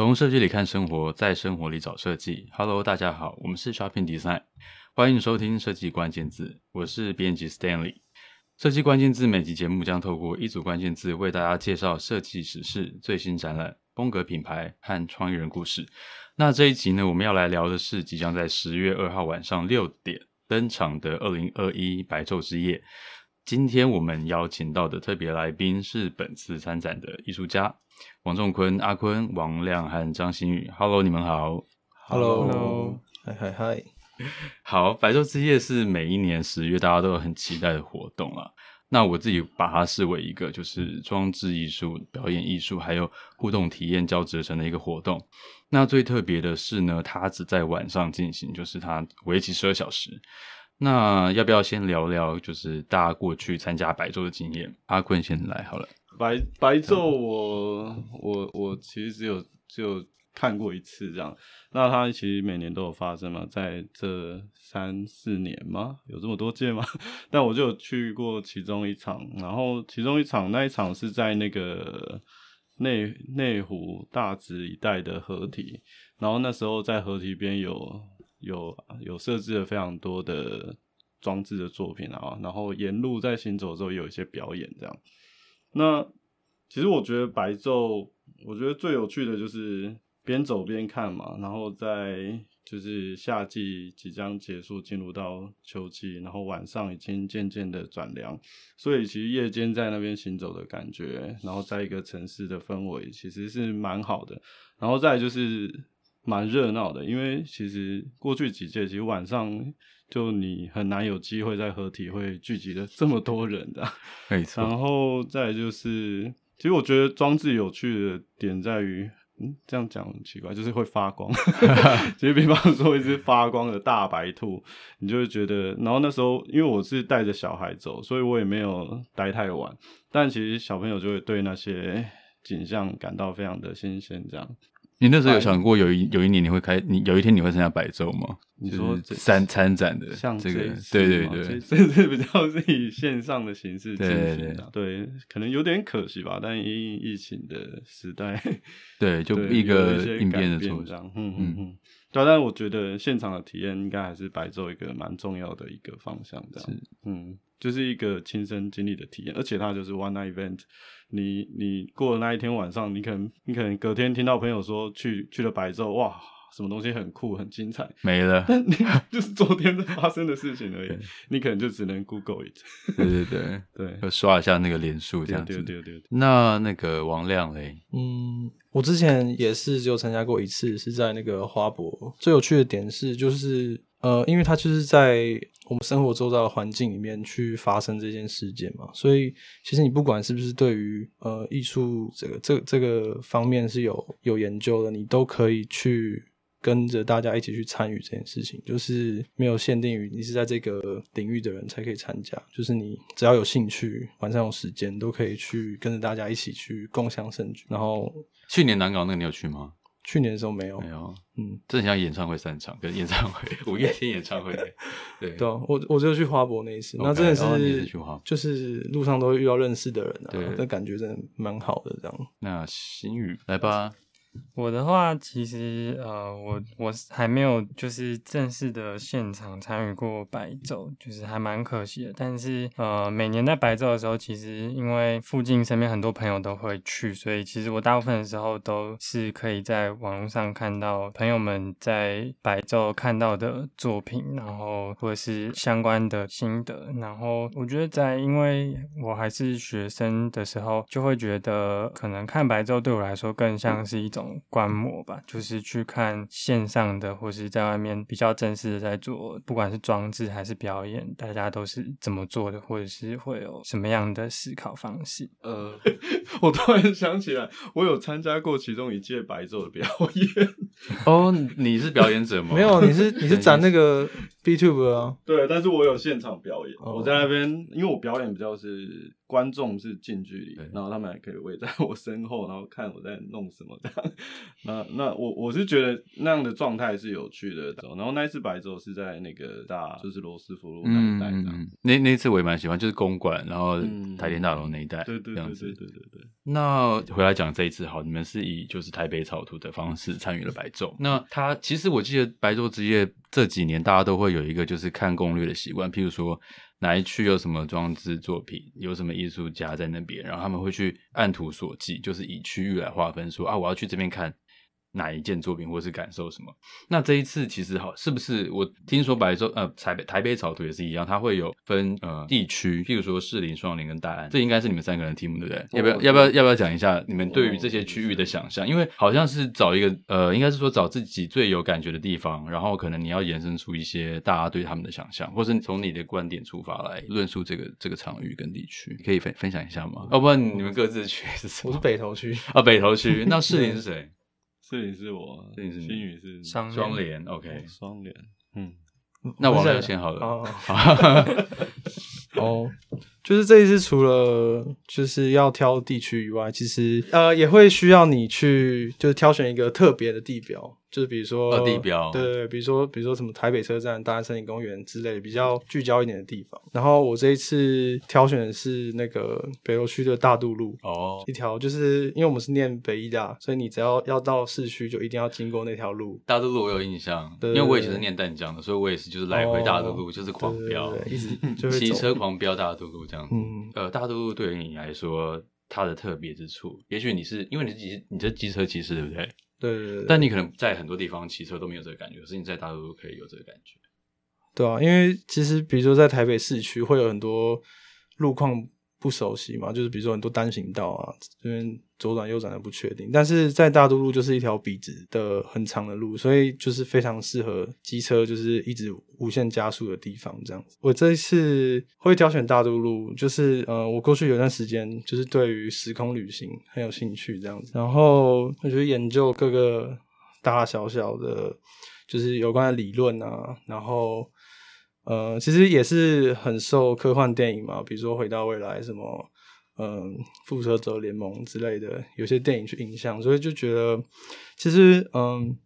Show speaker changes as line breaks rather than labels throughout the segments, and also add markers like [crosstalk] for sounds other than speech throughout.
从设计里看生活，在生活里找设计。Hello，大家好，我们是 Shopping Design，欢迎收听设计关键字，我是编辑 Stanley。设计关键字每集节目将透过一组关键字为大家介绍设计时事、最新展览、风格品牌和创意人故事。那这一集呢，我们要来聊的是即将在十月二号晚上六点登场的二零二一白昼之夜。今天我们邀请到的特别来宾是本次参展的艺术家王仲坤、阿坤、王亮和张馨予。Hello，你们好。
Hello，嗨嗨嗨。[laughs]
好，白昼之夜是每一年十月大家都有很期待的活动啊。那我自己把它视为一个就是装置艺术、表演艺术还有互动体验交织而成的一个活动。那最特别的是呢，它只在晚上进行，就是它为期十二小时。那要不要先聊聊，就是大家过去参加白昼的经验？阿坤先来好了。
白白昼我，我我我其实只有只有看过一次这样。那它其实每年都有发生嘛，在这三四年吗？有这么多届吗？[laughs] 但我就有去过其中一场，然后其中一场那一场是在那个内内湖大直一带的合体，然后那时候在合体边有。有有设置了非常多的装置的作品啊，然后沿路在行走的时候也有一些表演这样。那其实我觉得白昼，我觉得最有趣的就是边走边看嘛，然后在就是夏季即将结束，进入到秋季，然后晚上已经渐渐的转凉，所以其实夜间在那边行走的感觉，然后在一个城市的氛围其实是蛮好的。然后再就是。蛮热闹的，因为其实过去几届，其实晚上就你很难有机会在合体会聚集了这么多人的，[laughs]
没错。
然后再就是，其实我觉得装置有趣的点在于，嗯，这样讲很奇怪，就是会发光。[laughs] 其实比方说一只发光的大白兔，你就会觉得，然后那时候因为我是带着小孩走，所以我也没有待太晚，但其实小朋友就会对那些景象感到非常的新鲜，这样。
你那时候有想过有一有一年你会开你有一天你会参加白昼吗？
你说
参参展的
像这个
对对对，
这是比较是以线上的形式进行的，对，可能有点可惜吧。但因疫情的时代，[laughs]
对，就一个应变的作这样，嗯嗯嗯。
对，但我觉得现场的体验应该还是白昼一个蛮重要的一个方向，这样，嗯，就是一个亲身经历的体验，而且它就是 one night event。你你过了那一天晚上，你可能你可能隔天听到朋友说去去了白昼，哇，什么东西很酷很精彩，
没了，
但你 [laughs] 就是昨天发生的事情而已，你可能就只能 Google it。
对对对 [laughs] 对，就刷一下那个脸书这样子。
对对对，对，对。
那那个王亮嘞？
嗯，我之前也是只有参加过一次，是在那个花博。最有趣的点是，就是呃，因为他就是在。我们生活周遭的环境里面去发生这件事件嘛，所以其实你不管是不是对于呃艺术这个这这个方面是有有研究的，你都可以去跟着大家一起去参与这件事情，就是没有限定于你是在这个领域的人才可以参加，就是你只要有兴趣，晚上有时间都可以去跟着大家一起去共享盛举。然后
去年南港那个你有去吗？
去年的时候没有，
没有，嗯，这很像演唱会散场，跟演唱会五月天演唱会，[laughs] 对，
对啊，我我就去花博那一次。那真的是，
是
就是路上都会遇到认识的人啊，对，那感觉真的蛮好的，这样。
那新宇来吧。
我的话，其实呃，我我还没有就是正式的现场参与过白昼，就是还蛮可惜的。但是呃，每年在白昼的时候，其实因为附近身边很多朋友都会去，所以其实我大部分的时候都是可以在网络上看到朋友们在白昼看到的作品，然后或者是相关的心得。然后我觉得在因为我还是学生的时候，就会觉得可能看白昼对我来说更像是一种。观摩吧，就是去看线上的，或是在外面比较正式的在做，不管是装置还是表演，大家都是怎么做的，或者是会有什么样的思考方式。
呃，[laughs] 我突然想起来，我有参加过其中一届白昼的表演。
哦，你是表演者吗？[laughs]
没有，你是你是 [laughs] 展那个 B Tube 啊？
对，但是我有现场表演，哦、我在那边，因为我表演比较是观众是近距离，然后他们还可以围在我身后，然后看我在弄什么这样。那 [laughs] 那我我是觉得那样的状态是有趣的。然后那一次白昼是在那个大就是罗斯福路那一带这样。
嗯、那那一次我也蛮喜欢，就是公馆，然后台电大楼那一带，
对对对对对对对。
那回来讲这一次，好，你们是以就是台北草图的方式参与了白昼。那他其实我记得白昼之夜这几年大家都会有一个就是看攻略的习惯，譬如说哪一区有什么装置作品，有什么艺术家在那边，然后他们会去按图索骥，就是以区域来划分说，说啊我要去这边看。哪一件作品，或是感受什么？那这一次其实好，是不是？我听说白昼呃台北台北草图也是一样，它会有分呃地区，譬如说士林、双林跟大安，这应该是你们三个人的题目，对不对？要不要要不要要不要讲一下你们对于这些区域的想象？因为好像是找一个呃，应该是说找自己最有感觉的地方，然后可能你要延伸出一些大家对他们的想象，或是从你的观点出发来论述这个这个场域跟地区，可以分分享一下吗？要不然你们各自区是什么？
我是北投区
啊，北投区。那士林是谁？
这里是我，这里是新宇是
双联，OK，
双连，嗯，
那王刘先好了，哦，[laughs] [laughs]
哦，就是这一次除了就是要挑地区以外，其实呃也会需要你去就是挑选一个特别的地标。就是比如说
地
标，对比如说比如说什么台北车站、大安森林公园之类的比较聚焦一点的地方。然后我这一次挑选的是那个北投区的大渡路哦，一条就是因为我们是念北医大，所以你只要要到市区就一定要经过那条路。
大渡路我有印象，对，因为我以前是念淡江的，所以我也是就是来回大渡路就是狂飙，一直就 [laughs] 骑车狂飙大渡路这样子。嗯，呃，大都路对于你来说它的特别之处，也许你是因为你是机你是机车骑士对不对？
对，对，对，
但你可能在很多地方骑车都没有这个感觉，可是你在大陆可以有这个感觉。
对啊，因为其实比如说在台北市区会有很多路况不熟悉嘛，就是比如说很多单行道啊，这边左转右转的不确定，但是在大都路就是一条笔直的很长的路，所以就是非常适合机车就是一直无限加速的地方这样子。我这一次会挑选大都路，就是呃，我过去有段时间就是对于时空旅行很有兴趣这样子，然后我觉得研究各个大大小小的，就是有关的理论啊，然后呃，其实也是很受科幻电影嘛，比如说回到未来什么。嗯，复仇者联盟之类的，有些电影去影响，所以就觉得其实嗯。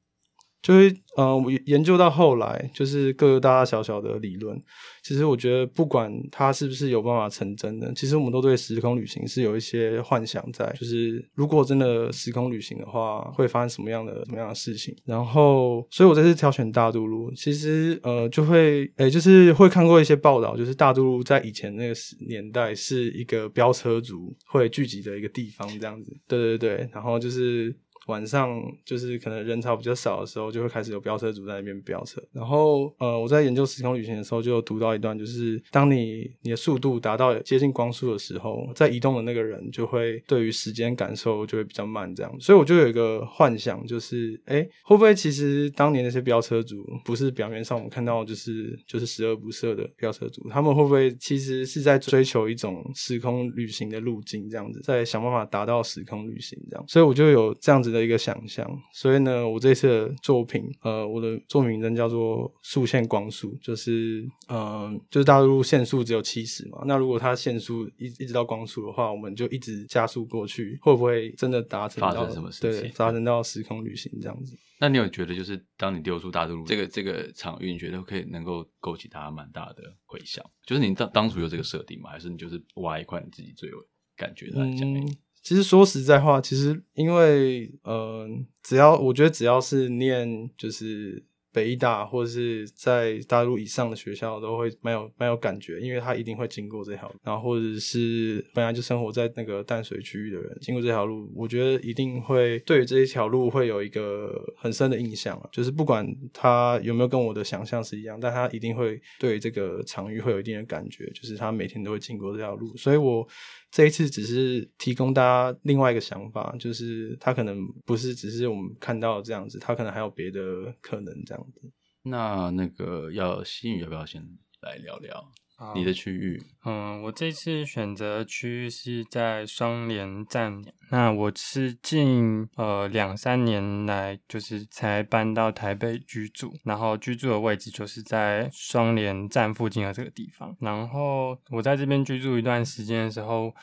就会，呃，我研究到后来，就是各个大大小小的理论。其实我觉得，不管它是不是有办法成真的，其实我们都对时空旅行是有一些幻想在。就是如果真的时空旅行的话，会发生什么样的什么样的事情？然后，所以我这次挑选大都路，其实呃，就会，诶，就是会看过一些报道，就是大都路在以前那个年代是一个飙车族会聚集的一个地方，这样子。对对对，然后就是。晚上就是可能人潮比较少的时候，就会开始有飙车族在那边飙车。然后，呃，我在研究时空旅行的时候，就有读到一段，就是当你你的速度达到接近光速的时候，在移动的那个人就会对于时间感受就会比较慢，这样。所以我就有一个幻想，就是，哎，会不会其实当年那些飙车族不是表面上我们看到就是就是十恶不赦的飙车族，他们会不会其实是在追求一种时空旅行的路径，这样子，在想办法达到时空旅行这样。所以我就有这样子的一个想象，所以呢，我这次的作品，呃，我的作品名称叫做速线光速，就是，嗯、呃，就是大陆限速只有七十嘛，那如果它限速一一直到光速的话，我们就一直加速过去，会不会真的达成到
发生什么事情？
对，达成到时空旅行这样子。
那你有觉得，就是当你丢出大陆路这个这个场域，你觉得可以能够勾起大家蛮大的回响？就是你当当初有这个设定吗？还是你就是挖一块你自己最有感觉的来讲？嗯
其实说实在话，其实因为呃，只要我觉得只要是念就是北大或者是在大陆以上的学校，都会蛮有蛮有感觉，因为他一定会经过这条，然后或者是本来就生活在那个淡水区域的人，经过这条路，我觉得一定会对这一条路会有一个很深的印象，就是不管他有没有跟我的想象是一样，但他一定会对这个场域会有一定的感觉，就是他每天都会经过这条路，所以我。这一次只是提供大家另外一个想法，就是他可能不是只是我们看到这样子，他可能还有别的可能这样子。
那那个要新宇要不要先来聊聊？你的区域？
嗯，我这次选择区域是在双连站。那我是近呃两三年来，就是才搬到台北居住，然后居住的位置就是在双连站附近的这个地方。然后我在这边居住一段时间的时候，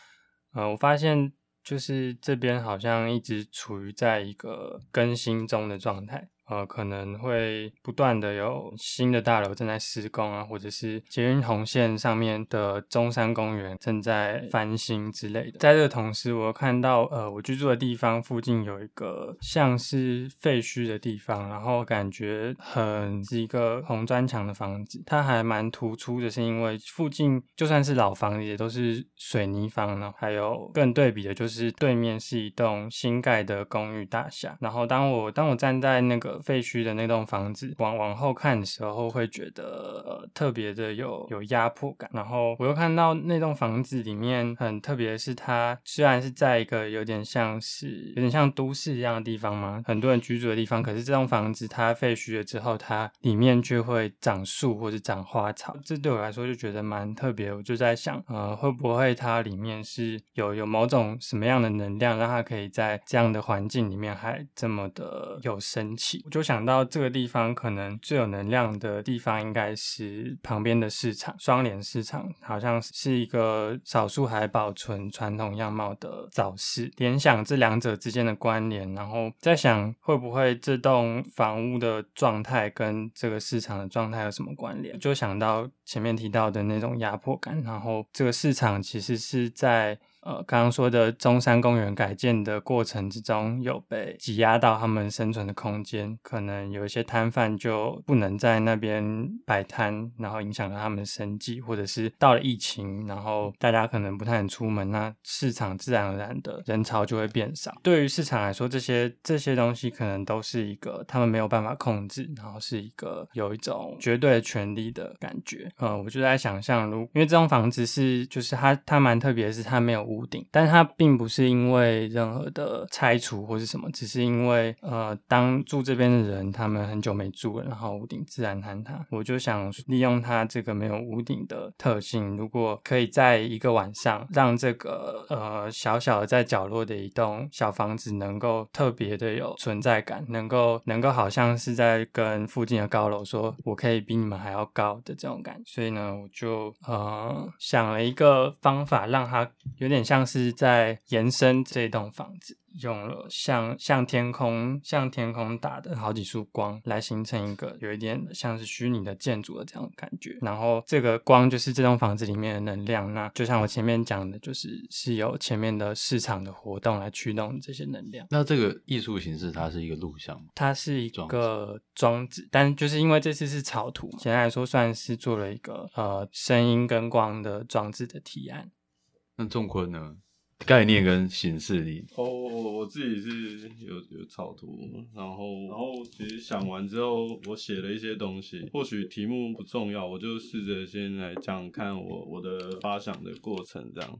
呃，我发现就是这边好像一直处于在一个更新中的状态。呃，可能会不断的有新的大楼正在施工啊，或者是捷运红线上面的中山公园正在翻新之类的。在这个同时，我看到呃，我居住的地方附近有一个像是废墟的地方，然后感觉很是一个红砖墙的房子，它还蛮突出的，是因为附近就算是老房子也都是水泥房呢。还有更对比的就是对面是一栋新盖的公寓大厦，然后当我当我站在那个。废墟的那栋房子，往往后看的时候，会觉得呃特别的有有压迫感。然后我又看到那栋房子里面很特别的是，它虽然是在一个有点像是有点像都市一样的地方嘛，很多人居住的地方，可是这栋房子它废墟了之后，它里面就会长树或者长花草。这对我来说就觉得蛮特别。我就在想，呃，会不会它里面是有有某种什么样的能量，让它可以在这样的环境里面还这么的有生气？就想到这个地方可能最有能量的地方，应该是旁边的市场，双联市场，好像是一个少数还保存传统样貌的早市。联想这两者之间的关联，然后在想会不会这栋房屋的状态跟这个市场的状态有什么关联？就想到前面提到的那种压迫感，然后这个市场其实是在。呃，刚刚说的中山公园改建的过程之中，有被挤压到他们生存的空间，可能有一些摊贩就不能在那边摆摊，然后影响到他们的生计，或者是到了疫情，然后大家可能不太能出门，那市场自然而然的人潮就会变少。对于市场来说，这些这些东西可能都是一个他们没有办法控制，然后是一个有一种绝对的权力的感觉。呃，我就在想象，如因为这栋房子是就是它它蛮特别的是它没有。屋顶，但它并不是因为任何的拆除或是什么，只是因为呃，当住这边的人他们很久没住了，然后屋顶自然坍塌。我就想利用它这个没有屋顶的特性，如果可以在一个晚上让这个呃小小的在角落的一栋小房子能够特别的有存在感，能够能够好像是在跟附近的高楼说，我可以比你们还要高的这种感觉。所以呢，我就呃想了一个方法，让它有点。像是在延伸这栋房子，用了像像天空像天空打的好几束光，来形成一个有一点像是虚拟的建筑的这样的感觉。然后这个光就是这栋房子里面的能量。那就像我前面讲的，就是是由前面的市场的活动来驱动这些能量。
那这个艺术形式它是一个录像，
它是一个装置，但就是因为这次是草图，简单来说算是做了一个呃声音跟光的装置的提案。
那仲坤呢？概念跟形式里，
哦，我我自己是有有草图，然后然后其实想完之后，我写了一些东西。或许题目不重要，我就试着先来讲看我我的发想的过程这样。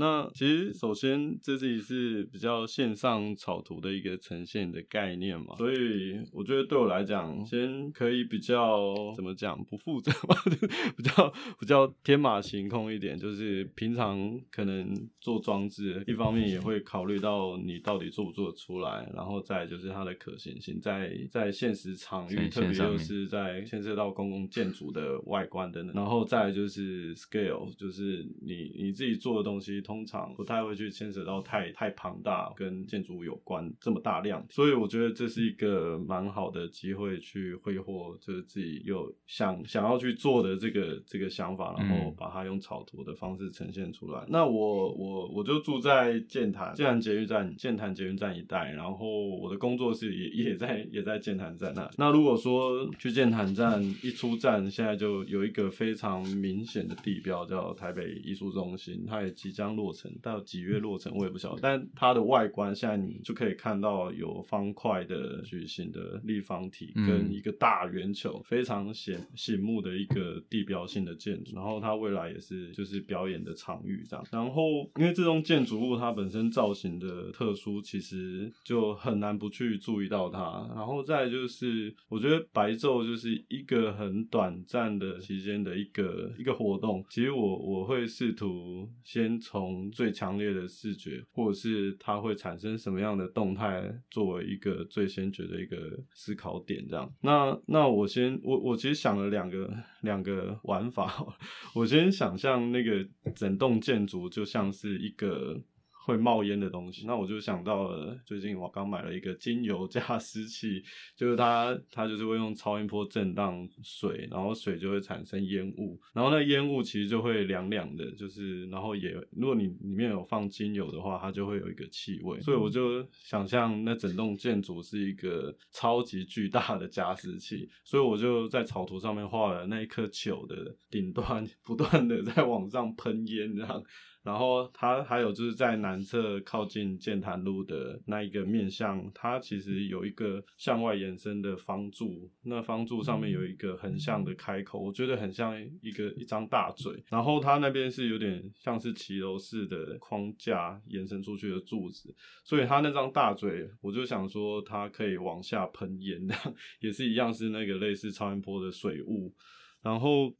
那其实首先这是一是比较线上草图的一个呈现的概念嘛，所以我觉得对我来讲，先可以比较怎么讲不负责嘛，[laughs] 比较比较天马行空一点，就是平常可能做装置，一方面也会考虑到你到底做不做得出来，然后再就是它的可行性，在在现实场域，特别就是在牵涉到公共建筑的外观等等，然后再就是 scale，就是你你自己做的东西。通常不太会去牵扯到太太庞大跟建筑物有关这么大量，所以我觉得这是一个蛮好的机会去挥霍，就是自己有想想要去做的这个这个想法，然后把它用草图的方式呈现出来。嗯、那我我我就住在建潭建潭捷运站建潭捷运站一带，然后我的工作室也也在也在建潭站那。那如果说去建潭站一出站，现在就有一个非常明显的地标叫台北艺术中心，它也即将。样落成，到几月落成我也不晓得。但它的外观现在你就可以看到有方块的矩形的立方体，跟一个大圆球，非常显醒目的一个地标性的建筑。然后它未来也是就是表演的场域这样。然后因为这栋建筑物它本身造型的特殊，其实就很难不去注意到它。然后再就是我觉得白昼就是一个很短暂的期间的一个一个活动。其实我我会试图先从从最强烈的视觉，或者是它会产生什么样的动态，作为一个最先决的一个思考点。这样，那那我先我我其实想了两个两个玩法。[laughs] 我先想象那个整栋建筑就像是一个。会冒烟的东西，那我就想到了最近我刚买了一个精油加湿器，就是它它就是会用超音波震荡水，然后水就会产生烟雾，然后那烟雾其实就会凉凉的，就是然后也如果你里面有放精油的话，它就会有一个气味，所以我就想象那整栋建筑是一个超级巨大的加湿器，所以我就在草图上面画了那一颗球的顶端不断的在往上喷烟这样。然后它还有就是在南侧靠近剑潭路的那一个面向，它其实有一个向外延伸的方柱，那方柱上面有一个横向的开口，我觉得很像一个一张大嘴。然后它那边是有点像是骑楼式的框架延伸出去的柱子，所以它那张大嘴，我就想说它可以往下喷烟，[laughs] 也是一样是那个类似超音波的水雾，然后。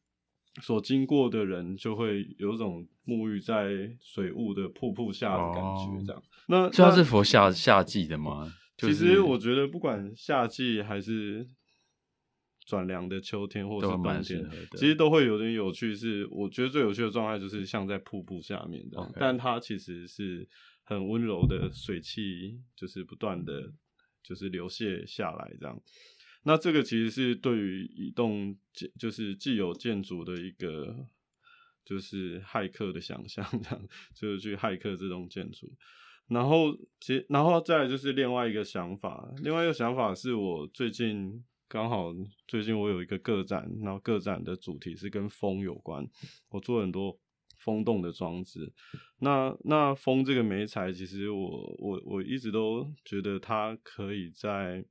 所经过的人就会有种沐浴在水雾的瀑布下的感觉，这样。哦、那
这是佛夏夏季的吗？
其实我觉得不管夏季还是转凉的秋天，或者是冬天，其实都会有点有趣。是我觉得最有趣的状态就是像在瀑布下面这样，Okay. 但它其实是很温柔的水汽，就是不断的就是流泻下来这样。那这个其实是对于一栋建，就是既有建筑的一个，就是骇客的想象，这样就是去骇客这栋建筑。然后其，然后再来就是另外一个想法，另外一个想法是我最近刚好最近我有一个个展，然后个展的主题是跟风有关，我做很多风洞的装置。那那风这个媒材，其实我我我一直都觉得它可以在。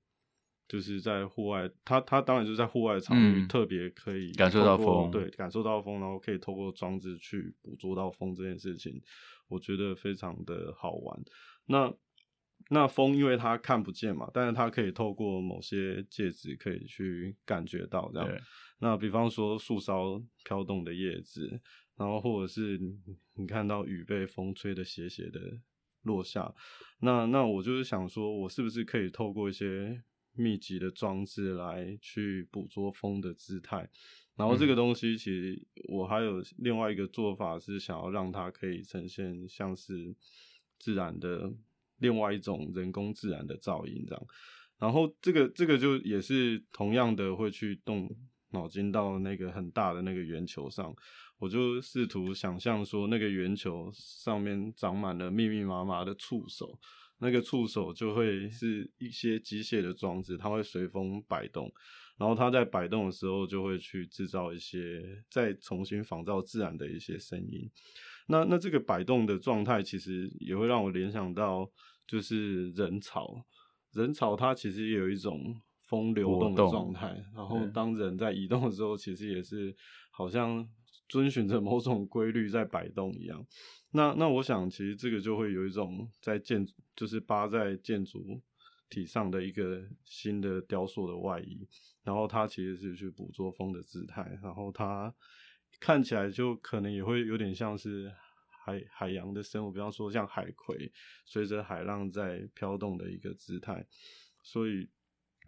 就是在户外，它它当然就是在户外场域，特别可以
感受到风，
对，感受到风，然后可以透过装置去捕捉到风这件事情，我觉得非常的好玩。那那风因为它看不见嘛，但是它可以透过某些介质可以去感觉到这样。那比方说树梢飘动的叶子，然后或者是你，你看到雨被风吹的斜斜的落下，那那我就是想说，我是不是可以透过一些密集的装置来去捕捉风的姿态，然后这个东西其实我还有另外一个做法是想要让它可以呈现像是自然的另外一种人工自然的噪音这样，然后这个这个就也是同样的会去动脑筋到那个很大的那个圆球上，我就试图想象说那个圆球上面长满了密密麻麻的触手。那个触手就会是一些机械的装置，它会随风摆动，然后它在摆动的时候就会去制造一些，再重新仿造自然的一些声音。那那这个摆动的状态其实也会让我联想到，就是人潮，人潮它其实也有一种风流动的状态，然后当人在移动的时候，其实也是好像遵循着某种规律在摆动一样。那那我想，其实这个就会有一种在建，就是扒在建筑体上的一个新的雕塑的外衣，然后它其实是去捕捉风的姿态，然后它看起来就可能也会有点像是海海洋的生物，比方说像海葵随着海浪在飘动的一个姿态，所以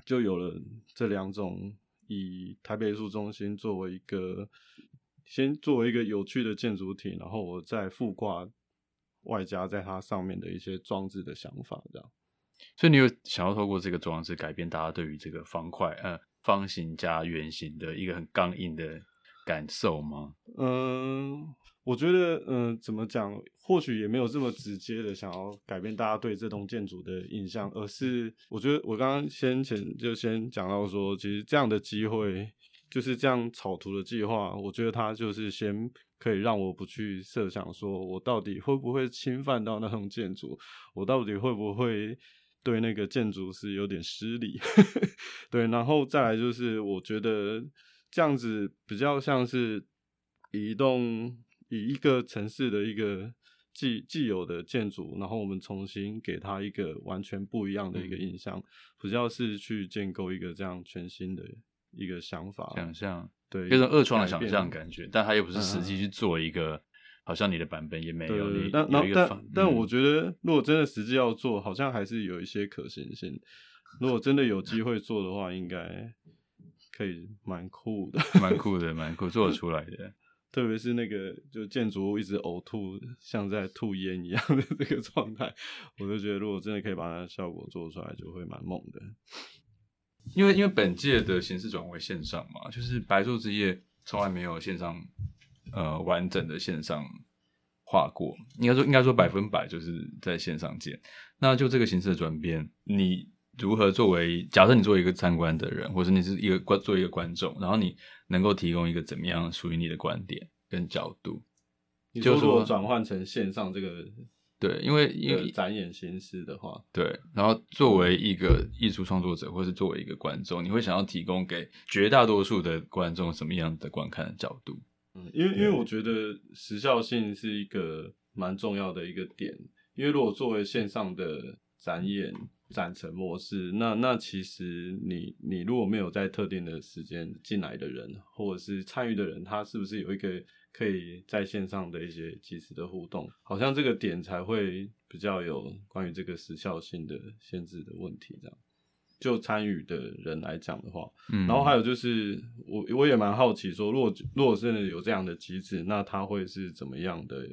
就有了这两种以台北艺术中心作为一个。先作为一个有趣的建筑体，然后我再附挂外加在它上面的一些装置的想法，这样。
所以你有想要透过这个装置改变大家对于这个方块、呃方形加圆形的一个很刚硬的感受吗？
嗯，我觉得，嗯，怎么讲？或许也没有这么直接的想要改变大家对这栋建筑的印象，而是我觉得我刚刚先前就先讲到说，其实这样的机会。就是这样草图的计划，我觉得它就是先可以让我不去设想，说我到底会不会侵犯到那栋建筑，我到底会不会对那个建筑是有点失礼，[laughs] 对，然后再来就是我觉得这样子比较像是移动以一个城市的一个既既有的建筑，然后我们重新给它一个完全不一样的一个印象，比较是去建构一个这样全新的。一个想法，
想象，
对，
有种二创的想象感觉，但他又不是实际去做一个，嗯、好像你的版本也没有。
但但我觉得，如果真的实际要做，好像还是有一些可行性。如果真的有机会做的话，应该可以蛮酷的，[laughs]
蛮酷的，[laughs] 蛮酷，做得出来的。[laughs]
特别是那个就建筑物一直呕吐，像在吐烟一样的这个状态，我就觉得，如果真的可以把它效果做出来，就会蛮猛的。
因为因为本届的形式转为线上嘛，就是白昼之夜从来没有线上呃完整的线上画过，应该说应该说百分百就是在线上见。那就这个形式的转变，你如何作为假设你作为一个参观的人，或者你是一个观作为一个观众，然后你能够提供一个怎么样属于你的观点跟角度？
你说如果转换成线上这个。
对，因为因为
展演形式的话，
对，然后作为一个艺术创作者，或是作为一个观众，你会想要提供给绝大多数的观众什么样的观看的角度？
嗯，因为因为我觉得时效性是一个蛮重要的一个点，因为如果作为线上的展演展陈模式，那那其实你你如果没有在特定的时间进来的人，或者是参与的人，他是不是有一个？可以在线上的一些及时的互动，好像这个点才会比较有关于这个时效性的限制的问题。这样，就参与的人来讲的话，嗯，然后还有就是我我也蛮好奇说，如果如果真的有这样的机制，那它会是怎么样的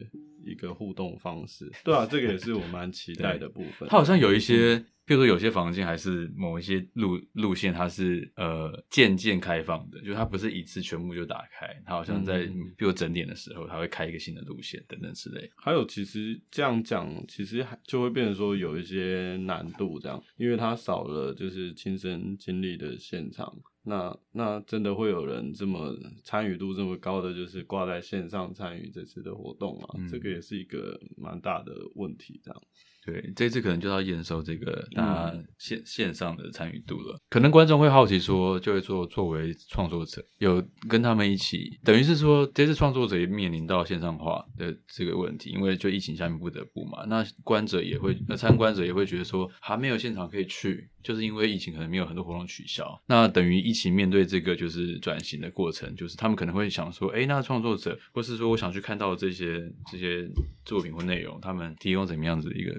一个互动方式？对啊，这个也是我蛮期待的部分。
它好像有一些。嗯譬如说，有些房间还是某一些路路线，它是呃渐渐开放的，就是它不是一次全部就打开，它好像在比如整点的时候，它会开一个新的路线等等之类。
还有，其实这样讲，其实还就会变成说有一些难度，这样，因为它少了就是亲身经历的现场，那那真的会有人这么参与度这么高的，就是挂在线上参与这次的活动啊，嗯、这个也是一个蛮大的问题，这样。
对，这次可能就要验收这个大家线线上的参与度了。可能观众会好奇说，就会做作为创作者，有跟他们一起，等于是说这次创作者也面临到线上化的这个问题，因为就疫情下面不得不嘛。那观者也会，呃，参观者也会觉得说，还没有现场可以去，就是因为疫情可能没有很多活动取消。那等于一起面对这个就是转型的过程，就是他们可能会想说，哎，那创作者或是说我想去看到这些这些作品或内容，他们提供怎么样子一个。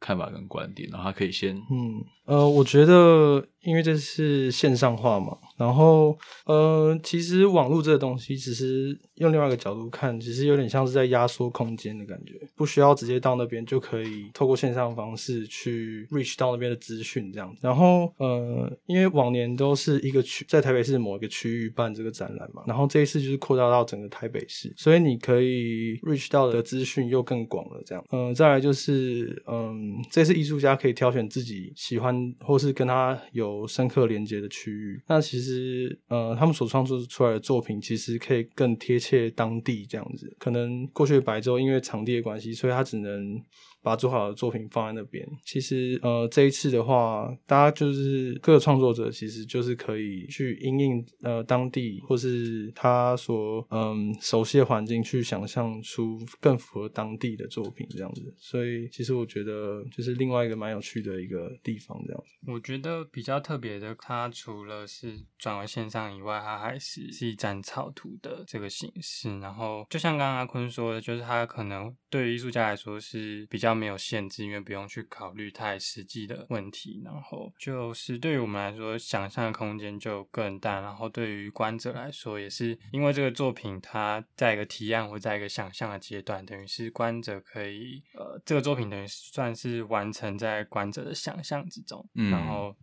看法跟观点，然后他可以先，
嗯，呃，我觉得，因为这是线上化嘛，然后，呃，其实网络这个东西，只是用另外一个角度看，其实有点像是在压缩空间的感觉，不需要直接到那边就可以透过线上方式去 reach 到那边的资讯这样子。然后，呃，因为往年都是一个区在台北市某一个区域办这个展览嘛，然后这一次就是扩大到整个台北市，所以你可以 reach 到的资讯又更广了这样。嗯、再来就是，嗯。这是艺术家可以挑选自己喜欢或是跟他有深刻连接的区域。那其实，呃，他们所创作出来的作品，其实可以更贴切当地这样子。可能过去的白昼因为场地的关系，所以他只能。把做好的作品放在那边。其实，呃，这一次的话，大家就是各个创作者，其实就是可以去因应呃当地或是他所嗯熟悉的环境，去想象出更符合当地的作品这样子。所以，其实我觉得就是另外一个蛮有趣的一个地方这样子。
我觉得比较特别的，它除了是转为线上以外，它还是是一张草图的这个形式。然后，就像刚刚阿坤说的，就是它可能对于艺术家来说是比较。比较没有限制，因为不用去考虑太实际的问题，然后就是对于我们来说，想象的空间就更大。然后对于观者来说，也是因为这个作品它在一个提案或在一个想象的阶段，等于是观者可以呃，这个作品等于算是完成在观者的想象之中。嗯，然后，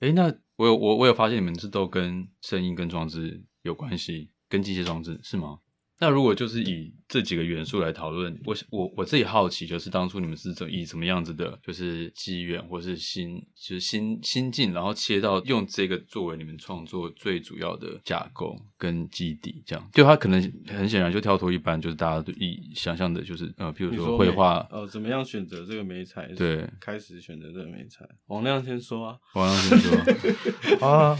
诶，那我有我我有发现你们是都跟声音跟装置有关系，跟机械装置是吗？那如果就是以这几个元素来讨论，我我我自己好奇，就是当初你们是怎以什么样子的，就是机缘或是心，就是心心境，然后切到用这个作为你们创作最主要的架构跟基底，这样，就它可能很显然就跳脱一般，就是大家都以想象的，就是呃，比如说绘画，
呃，怎么样选择这个媒材？
对，
开始选择这个媒材。王亮先说啊，
王亮先说 [laughs]
啊。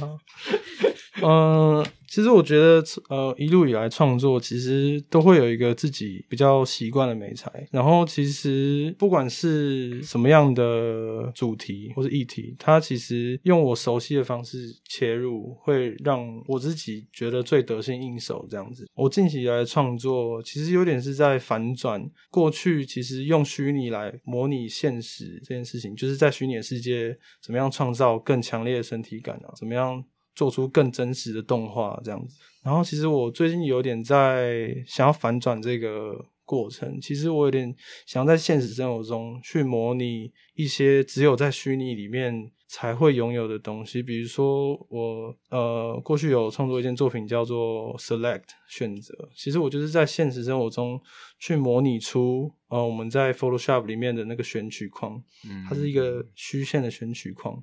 嗯，其实我觉得，呃，一路以来创作其实都会有一个自己比较习惯的媒材。然后，其实不管是什么样的主题或是议题，它其实用我熟悉的方式切入，会让我自己觉得最得心应手。这样子，我近期以来创作其实有点是在反转过去，其实用虚拟来模拟现实这件事情，就是在虚拟的世界怎么样创造更强烈的身体感啊，怎么样。做出更真实的动画这样子，然后其实我最近有点在想要反转这个过程。其实我有点想要在现实生活中去模拟一些只有在虚拟里面才会拥有的东西，比如说我呃过去有创作一件作品叫做 Select 选择，其实我就是在现实生活中去模拟出呃我们在 Photoshop 里面的那个选取框，它是一个虚线的选取框。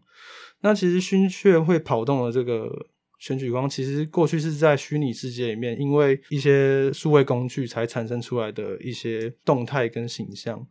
那其实心血会跑动的这个选取框，其实过去是在虚拟世界里面，因为一些数位工具才产生出来的一些动态跟形象。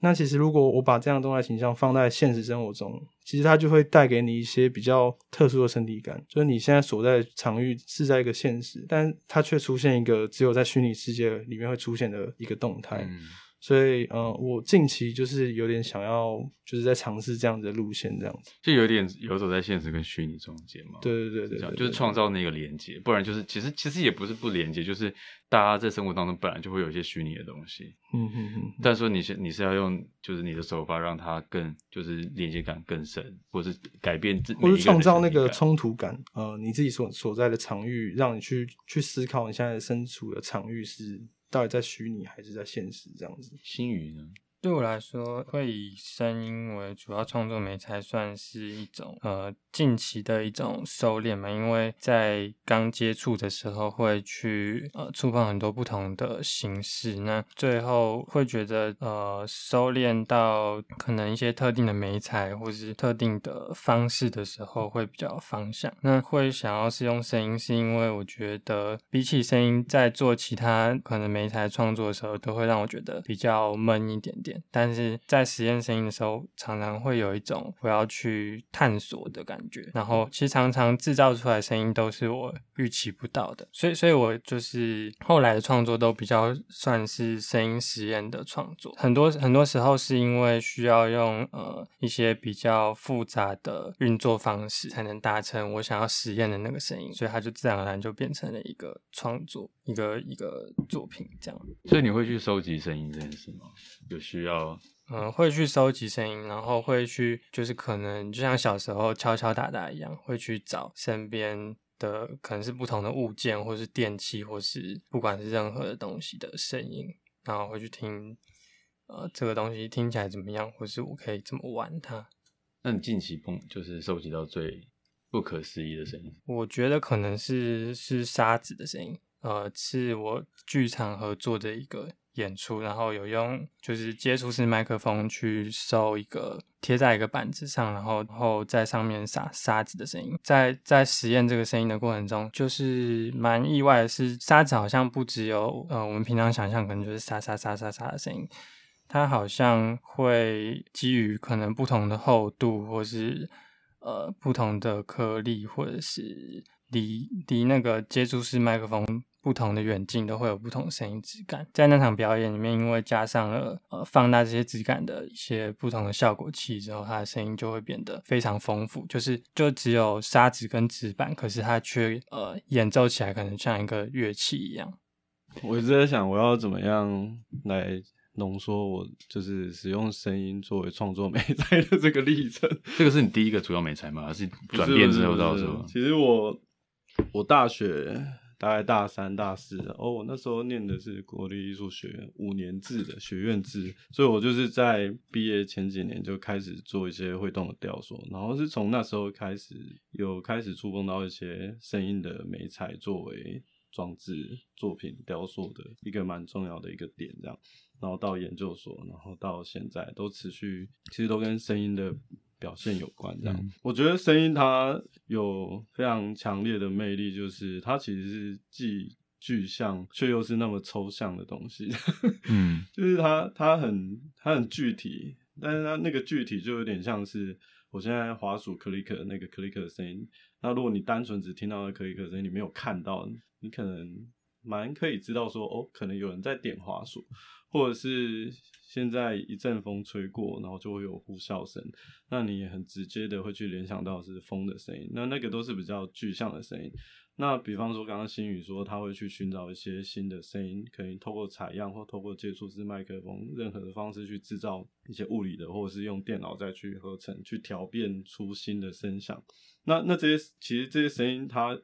那其实如果我把这样的动态形象放在现实生活中，其实它就会带给你一些比较特殊的身体感，就是你现在所在的场域是在一个现实，但它却出现一个只有在虚拟世界里面会出现的一个动态。嗯所以，嗯，我近期就是有点想要，就是在尝试这样子的路线，这样子，
就有点游走在现实跟虚拟中间嘛。
对对对对，对，
就是创造那个连接，不然就是其实其实也不是不连接，就是大家在生活当中本来就会有一些虚拟的东西。
嗯嗯嗯。
但是说你是你是要用就是你的手法让它更就是连接感更深，或是改变自，
或是创造那个冲突感。呃，你自己所所在的场域，让你去去思考你现在身处的场域是。到底在虚拟还是在现实？这样子，
星宇呢？
对我来说，会以声音为主要创作媒材，算是一种呃近期的一种收敛嘛。因为在刚接触的时候，会去呃触碰很多不同的形式，那最后会觉得呃收敛到可能一些特定的媒材或是特定的方式的时候，会比较方向。那会想要是用声音，是因为我觉得比起声音，在做其他可能媒材创作的时候，都会让我觉得比较闷一点点。但是在实验声音的时候，常常会有一种我要去探索的感觉。然后其实常常制造出来声音都是我预期不到的，所以所以我就是后来的创作都比较算是声音实验的创作。很多很多时候是因为需要用呃一些比较复杂的运作方式，才能达成我想要实验的那个声音，所以它就自然而然就变成了一个创作，一个一个作品这样。
所以你会去收集声音这件事吗？有需要，
嗯，会去收集声音，然后会去，就是可能就像小时候敲敲打打一样，会去找身边的可能是不同的物件，或是电器，或是不管是任何的东西的声音，然后会去听，呃，这个东西听起来怎么样，或是我可以怎么玩它。
那你近期碰就是收集到最不可思议的声音？
我觉得可能是是沙子的声音，呃，是我剧场合作的一个。演出，然后有用就是接触式麦克风去收一个贴在一个板子上，然后然后在上面撒沙子的声音。在在实验这个声音的过程中，就是蛮意外的是，沙子好像不只有呃我们平常想象可能就是沙沙沙沙沙的声音，它好像会基于可能不同的厚度，或是呃不同的颗粒，或者是离离那个接触式麦克风。不同的远近都会有不同的声音质感，在那场表演里面，因为加上了呃放大这些质感的一些不同的效果器之后，它的声音就会变得非常丰富。就是就只有砂纸跟纸板，可是它却呃演奏起来可能像一个乐器一样。
我一直在想，我要怎么样来浓缩我就是使用声音作为创作美材的这个历程。
这个是你第一个主要美材吗？还是转变之后到时候？
其实我我大学。大概大三、大四哦，我那时候念的是国立艺术学院五年制的学院制，所以我就是在毕业前几年就开始做一些会动的雕塑，然后是从那时候开始有开始触碰到一些声音的媒材作为装置作品雕塑的一个蛮重要的一个点，这样，然后到研究所，然后到现在都持续，其实都跟声音的表现有关，这样。嗯、我觉得声音它有非常强烈的魅力，就是它其实是既具象却又是那么抽象的东西，[laughs] 嗯，就是它它很它很具体，但是它那个具体就有点像是。我现在滑鼠 click 那个 click 的声音，那如果你单纯只听到那 click 的声音，你没有看到，你可能蛮可以知道说，哦，可能有人在点滑鼠，或者是现在一阵风吹过，然后就会有呼啸声，那你也很直接的会去联想到是风的声音，那那个都是比较具象的声音。那比方说，刚刚新宇说他会去寻找一些新的声音，可以透过采样或透过接触式麦克风，任何的方式去制造一些物理的，或者是用电脑再去合成，去调变出新的声响。那那这些其实这些声音，它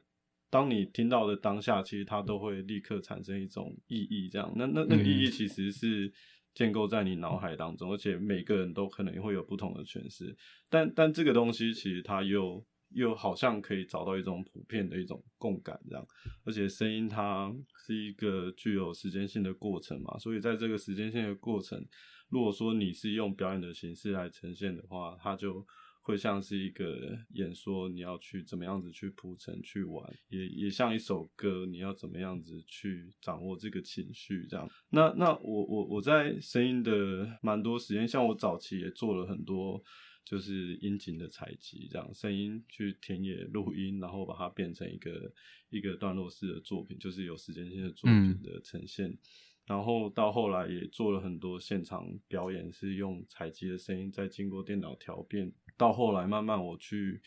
当你听到的当下，其实它都会立刻产生一种意义。这样，那那那个意义其实是建构在你脑海当中，而且每个人都可能会有不同的诠释。但但这个东西其实它又。又好像可以找到一种普遍的一种共感，这样，而且声音它是一个具有时间性的过程嘛，所以在这个时间性的过程，如果说你是用表演的形式来呈现的话，它就会像是一个演说，你要去怎么样子去铺陈去玩，也也像一首歌，你要怎么样子去掌握这个情绪，这样。那那我我我在声音的蛮多时间，像我早期也做了很多。就是音景的采集，这样声音去田野录音，然后把它变成一个一个段落式的作品，就是有时间性的作品的呈现。嗯、然后到后来也做了很多现场表演，是用采集的声音再经过电脑调变。到后来慢慢我去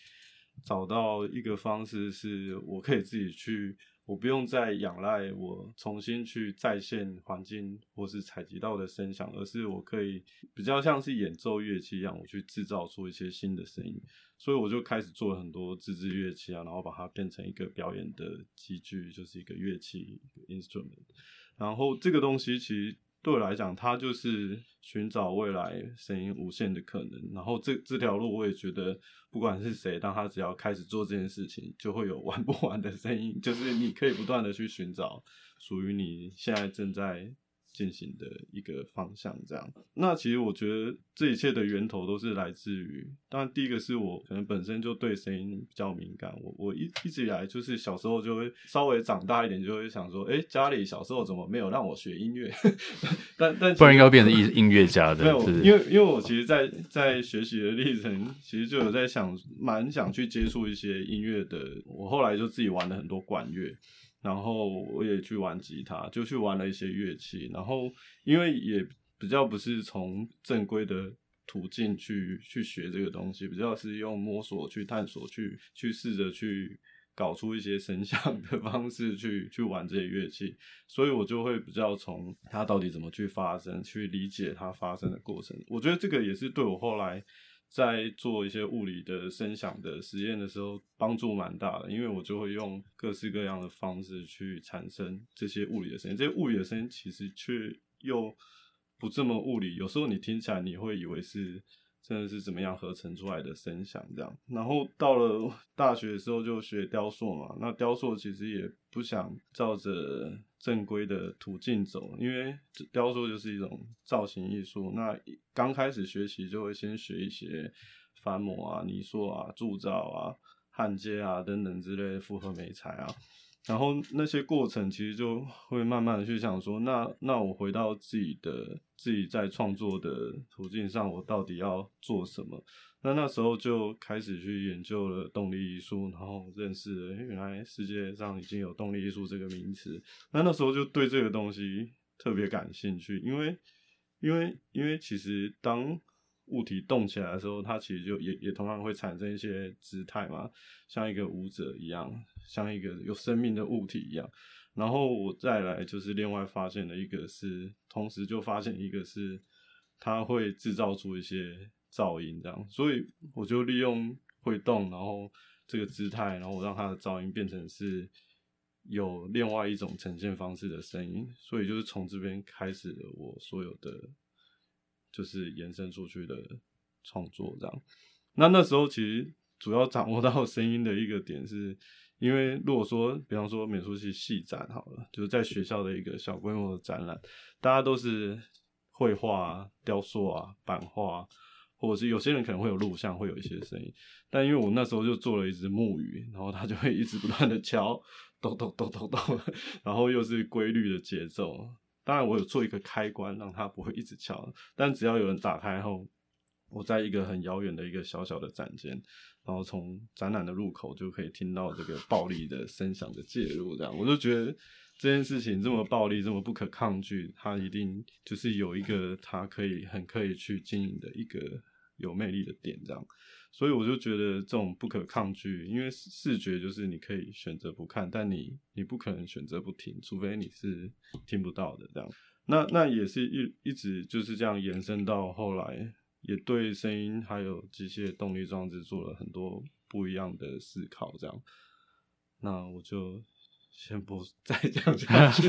找到一个方式，是我可以自己去。我不用再仰赖我重新去再现环境或是采集到的声响，而是我可以比较像是演奏乐器一样，我去制造出一些新的声音。所以我就开始做了很多自制乐器啊，然后把它变成一个表演的机具，就是一个乐器一个 instrument。然后这个东西其实。对我来讲，它就是寻找未来声音无限的可能。然后这这条路，我也觉得，不管是谁，当他只要开始做这件事情，就会有玩不完的声音。就是你可以不断的去寻找属于你现在正在。进行的一个方向，这样。那其实我觉得这一切的源头都是来自于，当然第一个是我可能本身就对声音比较敏感，我我一一直以来就是小时候就会稍微长大一点就会想说，哎、欸，家里小时候怎么没有让我学音乐？[laughs] 但但不然应该变成音音乐家的。[laughs] 没有，因为因为我其实在，在在学习的历程，其实就有在想，蛮想去接触一些音乐的。我后来就自己玩了很多管乐。然后我也去玩吉他，就去玩了一些乐器。然后因为也比较不是从正规的途径去去学这个东西，比较是用摸索去探索，去去试着去搞出一些声响的 [laughs] 方式去去玩这些乐器。所以我就会比较从它到底怎么去发生，去理解它发生的过程。我觉得这个也是对我后来。在做一些物理的声响的实验的时候，帮助蛮大的，因为我就会用各式各样的方式去产生这些物理的声音。这些物理的声音其实却又不这么物理，有时候你听起来你会以为是真的是怎么样合成出来的声响这样。然后到了大学的时候就学雕塑嘛，那雕塑其实也不想照着。正规的途径走，因为雕塑就是一种造型艺术。那刚开始学习就会先学一些翻模啊、泥塑啊、铸造啊、焊接啊等等之类的复合美材啊。然后那些过程其实就会慢慢的去想说，那那我回到自己的自己在创作的途径上，我到底要做什么？那那时候就开始去研究了动力艺术，然后认识了原来世界上已经有动力艺术这个名词。那那时候就对这个东西特别感兴趣，因为因为因为其实当物体动起来的时候，它其实就也也同样会产生一些姿态嘛，像一个舞者一样，像一个有生命的物体一样。然后我再来就是另外发现了一个是，同时就发现一个是，它会制造出一些。噪音这样，所以我就利用会动，然后这个姿态，然后我让它的噪音变成是有另外一种呈现方式的声音，所以就是从这边开始我所有的就是延伸出去的创作这样。那那时候其实主要掌握到声音的一个点是，因为如果说，比方说美术系系展好了，就是在学校的一个小规模的展览，大家都是绘画、雕塑啊、版画，或者是有些人可能会有录像，会有一些声音。但因为我那时候就做了一只木鱼，然后它就会一直不断的敲，[laughs] 咚咚咚咚咚，然后又是规律的节奏。当然，我有做一个开关，让它不会一直敲，但只要有人打开后，我在一个很遥远的一个小小的展间，然后从展览的入口就可以听到这个暴力的声响的介入，这样我就觉得这件事情这么暴力，这么不可抗拒，它一定就是有一个它可以很可以去经营的一个有魅力的点，这样。所以我就觉得这种不可抗拒，因为视觉就是你可以选择不看，但你你不可能选择不听，除非你是听不到的这样。那那也是一一直就是这样延伸到后来，也对声音还有机械动力装置做了很多不一样的思考这样。那我就先不 [laughs] 再讲下去，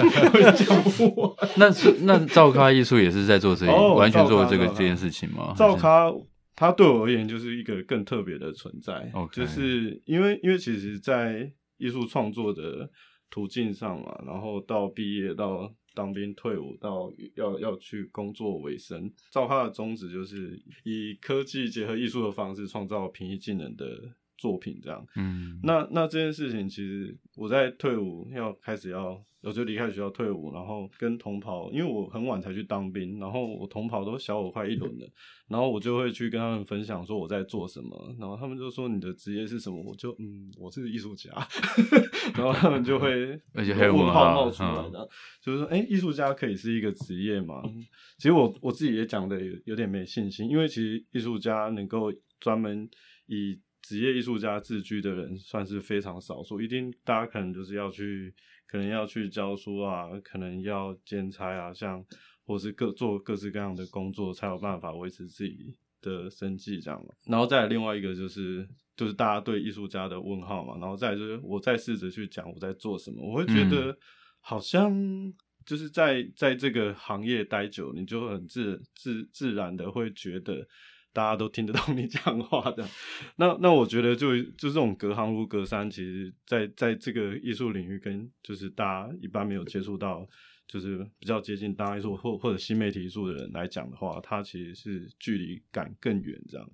讲不 [laughs] 完。
那是那造咖艺术也是在做这一、oh, 完全做这个这件事情吗？
造咖。它对我而言就是一个更特别的存在.就是因为因为其实，在艺术创作的途径上嘛，然后到毕业到当兵退伍到要要去工作为生，照他的宗旨就是以科技结合艺术的方式创造平易近人的作品，这样。
嗯，
那那这件事情其实我在退伍要开始要。我就离开学校退伍，然后跟同袍，因为我很晚才去当兵，然后我同袍都小我快一轮了，然后我就会去跟他们分享说我在做什么，然后他们就说你的职业是什么，我就嗯，我是艺术家，[laughs] 然后他们就会 [laughs]
而且还有
问号冒出来的，就是说哎，艺术家可以是一个职业吗？其实我我自己也讲的有有点没信心，因为其实艺术家能够专门以职业艺术家自居的人算是非常少数，一定大家可能就是要去。可能要去教书啊，可能要兼差啊，像或是各做各式各样的工作，才有办法维持自己的生计这样。然后再来另外一个就是，就是大家对艺术家的问号嘛。然后再来就是，我再试着去讲我在做什么，我会觉得好像就是在在这个行业待久，你就很自自自然的会觉得。大家都听得懂你讲话的，[laughs] 那那我觉得就就这种隔行如隔山，其实在在这个艺术领域跟就是大家一般没有接触到，就是比较接近当代艺术或或者新媒体艺术的人来讲的话，它其实是距离感更远这样。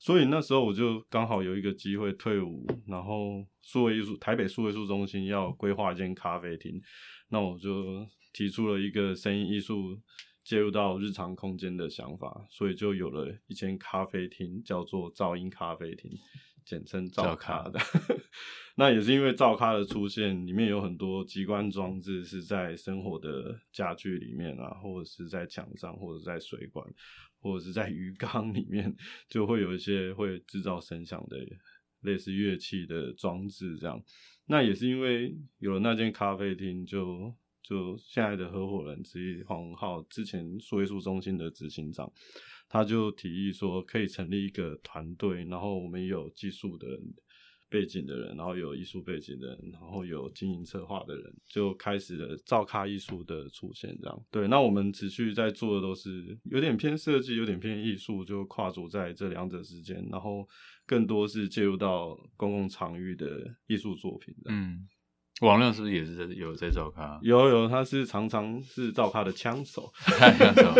所以那时候我就刚好有一个机会退伍，然后数位艺术台北数位艺术中心要规划一间咖啡厅，那我就提出了一个声音艺术。介入到日常空间的想法，所以就有了一间咖啡厅，叫做噪音咖啡厅，简称噪咖的。咖 [laughs] 那也是因为噪咖的出现，里面有很多机关装置是在生活的家具里面啊，或者是在墙上，或者在水管，或者是在鱼缸里面，就会有一些会制造声响的类似乐器的装置。这样，那也是因为有了那间咖啡厅，就。就现在的合伙人之一黄浩，之前数位艺术中心的执行长，他就提议说可以成立一个团队，然后我们有技术的背景的人，然后有艺术背景的人，然后有经营策划的人，就开始了造咖艺术的出现。这样对，那我们持续在做的都是有点偏设计，有点偏艺术，就跨足在这两者之间，然后更多是介入到公共场域的艺术作品。嗯。
王亮是不是也是在有在照咖？
有有，他是常常是照咖的枪手。
枪 [laughs] 手，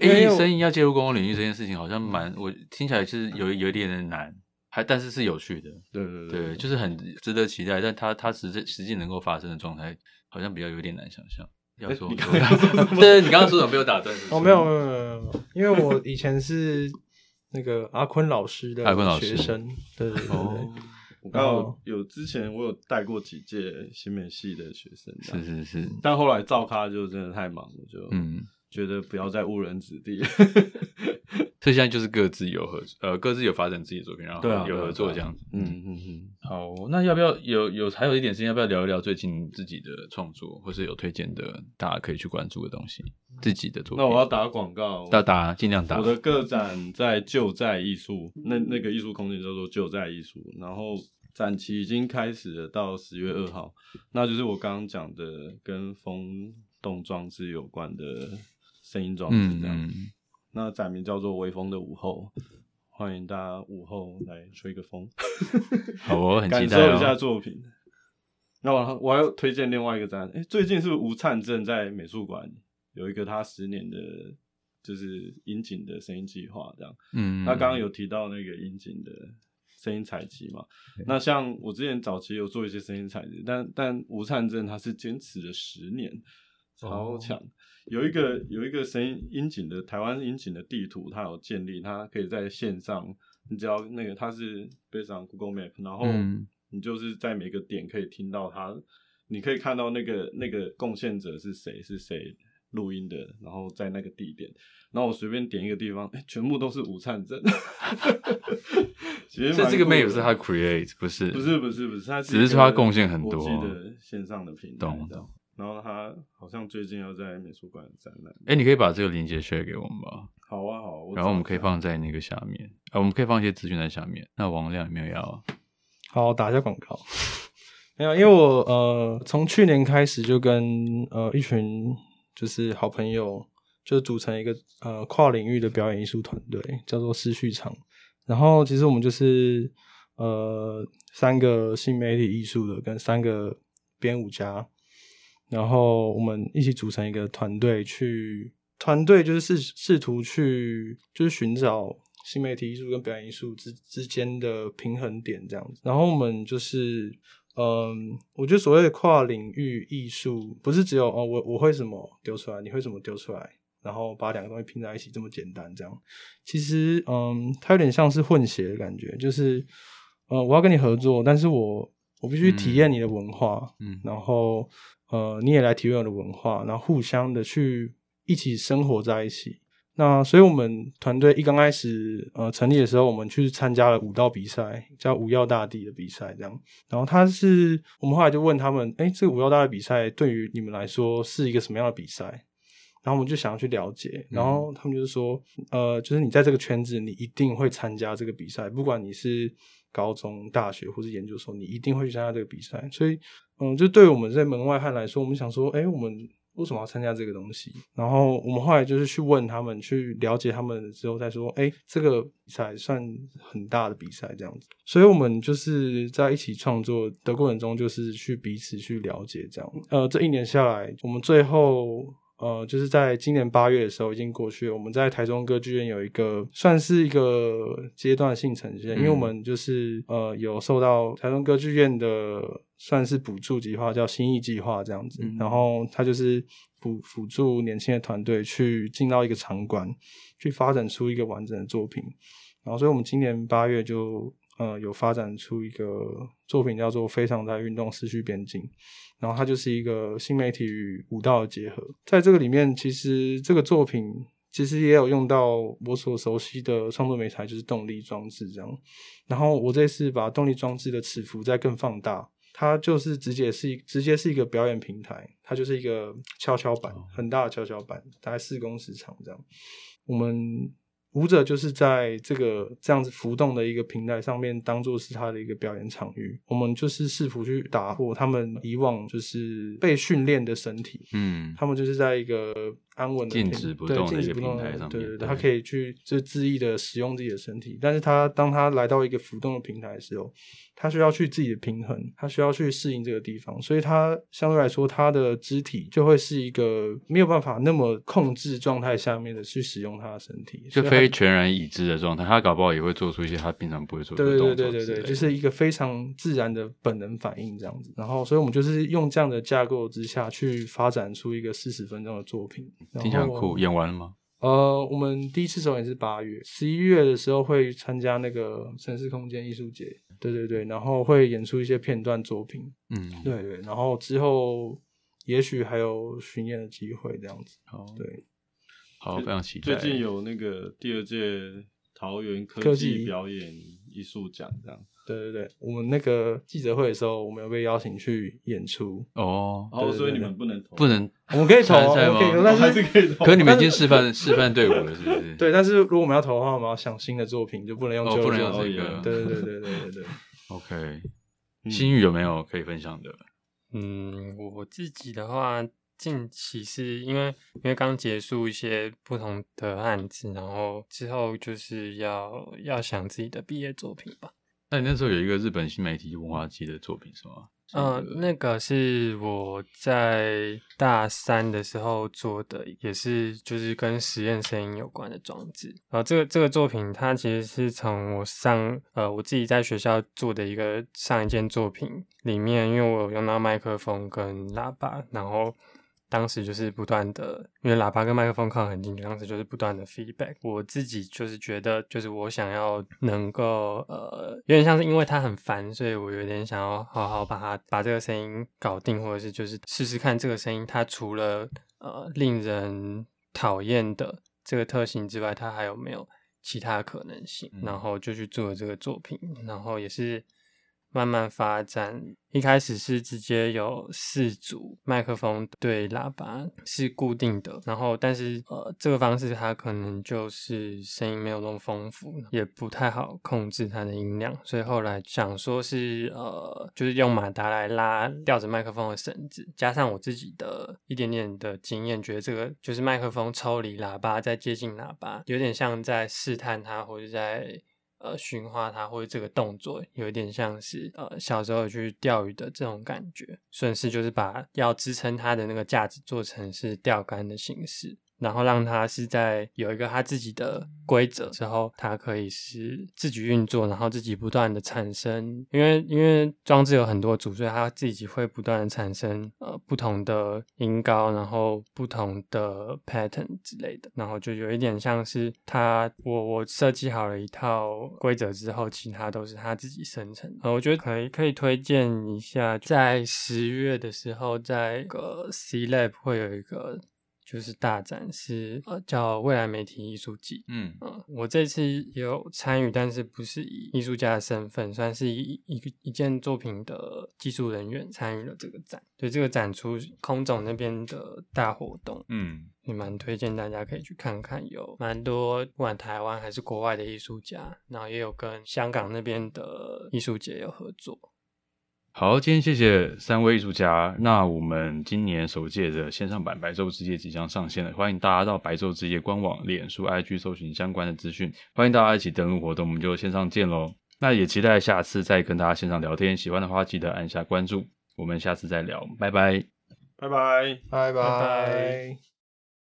因为声音要介入公共领域这件事情，好像蛮我听起来是有有一点点难，还但是是有趣的。
对对
对，对，就是很值得期待。但他他实际实际能够发生的状态，好像比较有点难想象。要说，[laughs] 对，你刚刚说什么被我打断？
哦，没有没有没有没有，因为我以前是那个阿坤老师的学生。对对对。
我刚好有之前我有带过几届新美系的学生，
是是是，
但后来照咖就真的太忙了，就嗯，觉得不要再误人子弟。[laughs]
所以现在就是各自有合作，呃，各自有发展自己的作品，然后有合作这样子。
嗯嗯嗯。
好，那要不要有有还有一点时间，要不要聊一聊最近自己的创作，或是有推荐的大家可以去关注的东西？自己的作品。
那我要打广告，
要打尽量打。
我的个展在旧在艺术，那那个艺术空间叫做旧在艺术，然后展期已经开始了，到十月二号，那就是我刚刚讲的跟风动装置有关的声音装置这样。嗯嗯那展名叫做《微风的午后》，欢迎大家午后来吹个风。[laughs]
好，我很期待、哦、
感受一下作品。那我我还要推荐另外一个展览，哎、欸，最近是吴灿正在美术馆有一个他十年的，就是樱井的声音计划这样。嗯，他刚刚有提到那个樱井的声音采集嘛？嗯、那像我之前早期有做一些声音采集，但但吴灿正他是坚持了十年，超强。哦、有一个有一个声音樱井的台湾音井的地图，它有建立，它可以在线上，你只要那个它是 based on Google Map，然后。嗯你就是在每个点可以听到它，你可以看到那个那个贡献者是谁，是谁录音的，然后在那个地点，然后我随便点一个地方，哎、欸，全部都是吴灿正。[laughs] 其实
这个 map 是他 create，不是？
不是不是不是，他
只是说他贡献很多。
国际的线上的频道，
懂懂。
然后他好像最近要在美术馆展览。
哎、欸，你可以把这个链接 share 给我们吗？
好啊好啊。
然后我们可以放在那个下面，啊，我们可以放一些资讯在下面。那王亮有没有要？
好，打一下广告。[laughs] 没有，因为我呃，从去年开始就跟呃一群就是好朋友，就组成一个呃跨领域的表演艺术团队，叫做思绪场。然后其实我们就是呃三个新媒体艺术的跟三个编舞家，然后我们一起组成一个团队，去团队就是试试图去就是寻找。新媒体艺术跟表演艺术之之间的平衡点这样子，然后我们就是，嗯，我觉得所谓的跨领域艺术，不是只有哦，我我会什么丢出来，你会什么丢出来，然后把两个东西拼在一起这么简单这样。其实，嗯，它有点像是混血的感觉，就是，呃，我要跟你合作，但是我我必须体验你的文化，嗯，然后，呃，你也来体验我的文化，然后互相的去一起生活在一起。那所以，我们团队一刚开始呃成立的时候，我们去参加了武道比赛，叫武耀大地的比赛，这样。然后他是，我们后来就问他们，哎，这个武耀大地比赛对于你们来说是一个什么样的比赛？然后我们就想要去了解。然后他们就是说，呃，就是你在这个圈子，你一定会参加这个比赛，不管你是高中、大学或是研究所，你一定会去参加这个比赛。所以，嗯，就对我们在门外汉来说，我们想说，哎，我们。为什么要参加这个东西？然后我们后来就是去问他们，去了解他们之后再说。哎，这个比赛算很大的比赛，这样子。所以我们就是在一起创作的过程中，就是去彼此去了解这样。呃，这一年下来，我们最后。呃，就是在今年八月的时候已经过去了。我们在台中歌剧院有一个算是一个阶段性呈现，嗯、因为我们就是呃有受到台中歌剧院的算是补助计划，叫新意计划这样子。嗯、然后他就是辅辅助年轻的团队去进到一个场馆，去发展出一个完整的作品。然后，所以我们今年八月就呃有发展出一个作品，叫做《非常在运动失去边境》。然后它就是一个新媒体与舞蹈的结合，在这个里面，其实这个作品其实也有用到我所熟悉的创作媒材，就是动力装置这样。然后我这次把动力装置的尺幅再更放大，它就是直接是一直接是一个表演平台，它就是一个跷跷板，很大的跷跷板，大概四公尺长这样。我们。舞者就是在这个这样子浮动的一个平台上面，当做是他的一个表演场域。我们就是试图去打破他们以往就是被训练的身体，嗯，他们就是在一个安稳的静止不动的一个平台上面，对对对，他可以去就恣意的使用自己的身体。但是他当他来到一个浮动的平台的时候，他需要去自己的平衡，他需要去适应这个地方，所以他相对来说，他的肢体就会是一个没有办法那么控制状态下面的去使用他的身体，
就非全然已知的状态。他搞不好也会做出一些他平常不会做的动作。
对对对对对，就是一个非常自然的本能反应这样子。然后，所以我们就是用这样的架构之下去发展出一个四十分钟的作品。
听起来很酷，演完了吗？
呃，我们第一次首演是八月，十一月的时候会参加那个城市空间艺术节。对对对，然后会演出一些片段作品，嗯，对对，然后之后也许还有巡演的机会这样子。好，对，
好，非常期待。
最近有那个第二届桃园科技表演艺术奖这样。
对对对，我们那个记者会的时候，我们有被邀请去演出。
哦，哦，所以你们不能投，
不能，
我们可以投，
我们
可以投，但是
还是可以投。
可你们已经示范示范队伍了，是不是？[laughs]
对，但是如果我们要投的话，我们要想新的作品，就不能用。
不能用这个。
对对对对对对对。[laughs]
OK，[laughs] 新宇有没有可以分享的？
嗯，我自己的话，近期是因为因为刚结束一些不同的案子，然后之后就是要要想自己的毕业作品吧。
那你那时候有一个日本新媒体文化祭的作品是吗？
嗯，那个是我在大三的时候做的，也是就是跟实验声音有关的装置。然后这个这个作品，它其实是从我上呃我自己在学校做的一个上一件作品里面，因为我有用到麦克风跟喇叭，然后。当时就是不断的，因为喇叭跟麦克风靠很近，当时就是不断的 feedback。我自己就是觉得，就是我想要能够，呃，有点像是因为它很烦，所以我有点想要好好把它把这个声音搞定，或者是就是试试看这个声音，它除了呃令人讨厌的这个特性之外，它还有没有其他可能性？嗯、然后就去做了这个作品，然后也是。慢慢发展，一开始是直接有四组麦克风对喇叭是固定的，然后但是呃这个方式它可能就是声音没有那么丰富，也不太好控制它的音量，所以后来想说是呃就是用马达来拉吊着麦克风的绳子，加上我自己的一点点的经验，觉得这个就是麦克风抽离喇叭再接近喇叭，有点像在试探它或者在。呃，驯化它或者这个动作，有一点像是呃小时候去钓鱼的这种感觉，顺势就是把要支撑它的那个架子做成是钓竿的形式。然后让它是在有一个它自己的规则之后，它可以是自己运作，然后自己不断的产生。因为因为装置有很多组，所以它自己会不断的产生呃不同的音高，然后不同的 pattern 之类的。然后就有一点像是它我我设计好了一套规则之后，其他都是它自己生成。呃，我觉得可以可以推荐一下，在十月的时候，在个 C Lab 会有一个。就是大展是呃叫未来媒体艺术季，嗯嗯、呃，我这次也有参与，但是不是以艺术家的身份，算是以一个一件作品的技术人员参与了这个展。对，这个展出空总那边的大活动，嗯，也蛮推荐大家可以去看看，有蛮多不管台湾还是国外的艺术家，然后也有跟香港那边的艺术节有合作。
好，今天谢谢三位艺术家。那我们今年首届的线上版白昼之夜即将上线了，欢迎大家到白昼之夜官网、脸书、IG 搜寻相关的资讯。欢迎大家一起登录活动，我们就线上见喽。那也期待下次再跟大家线上聊天。喜欢的话记得按下关注，我们下次再聊，拜拜，
拜拜，
拜拜。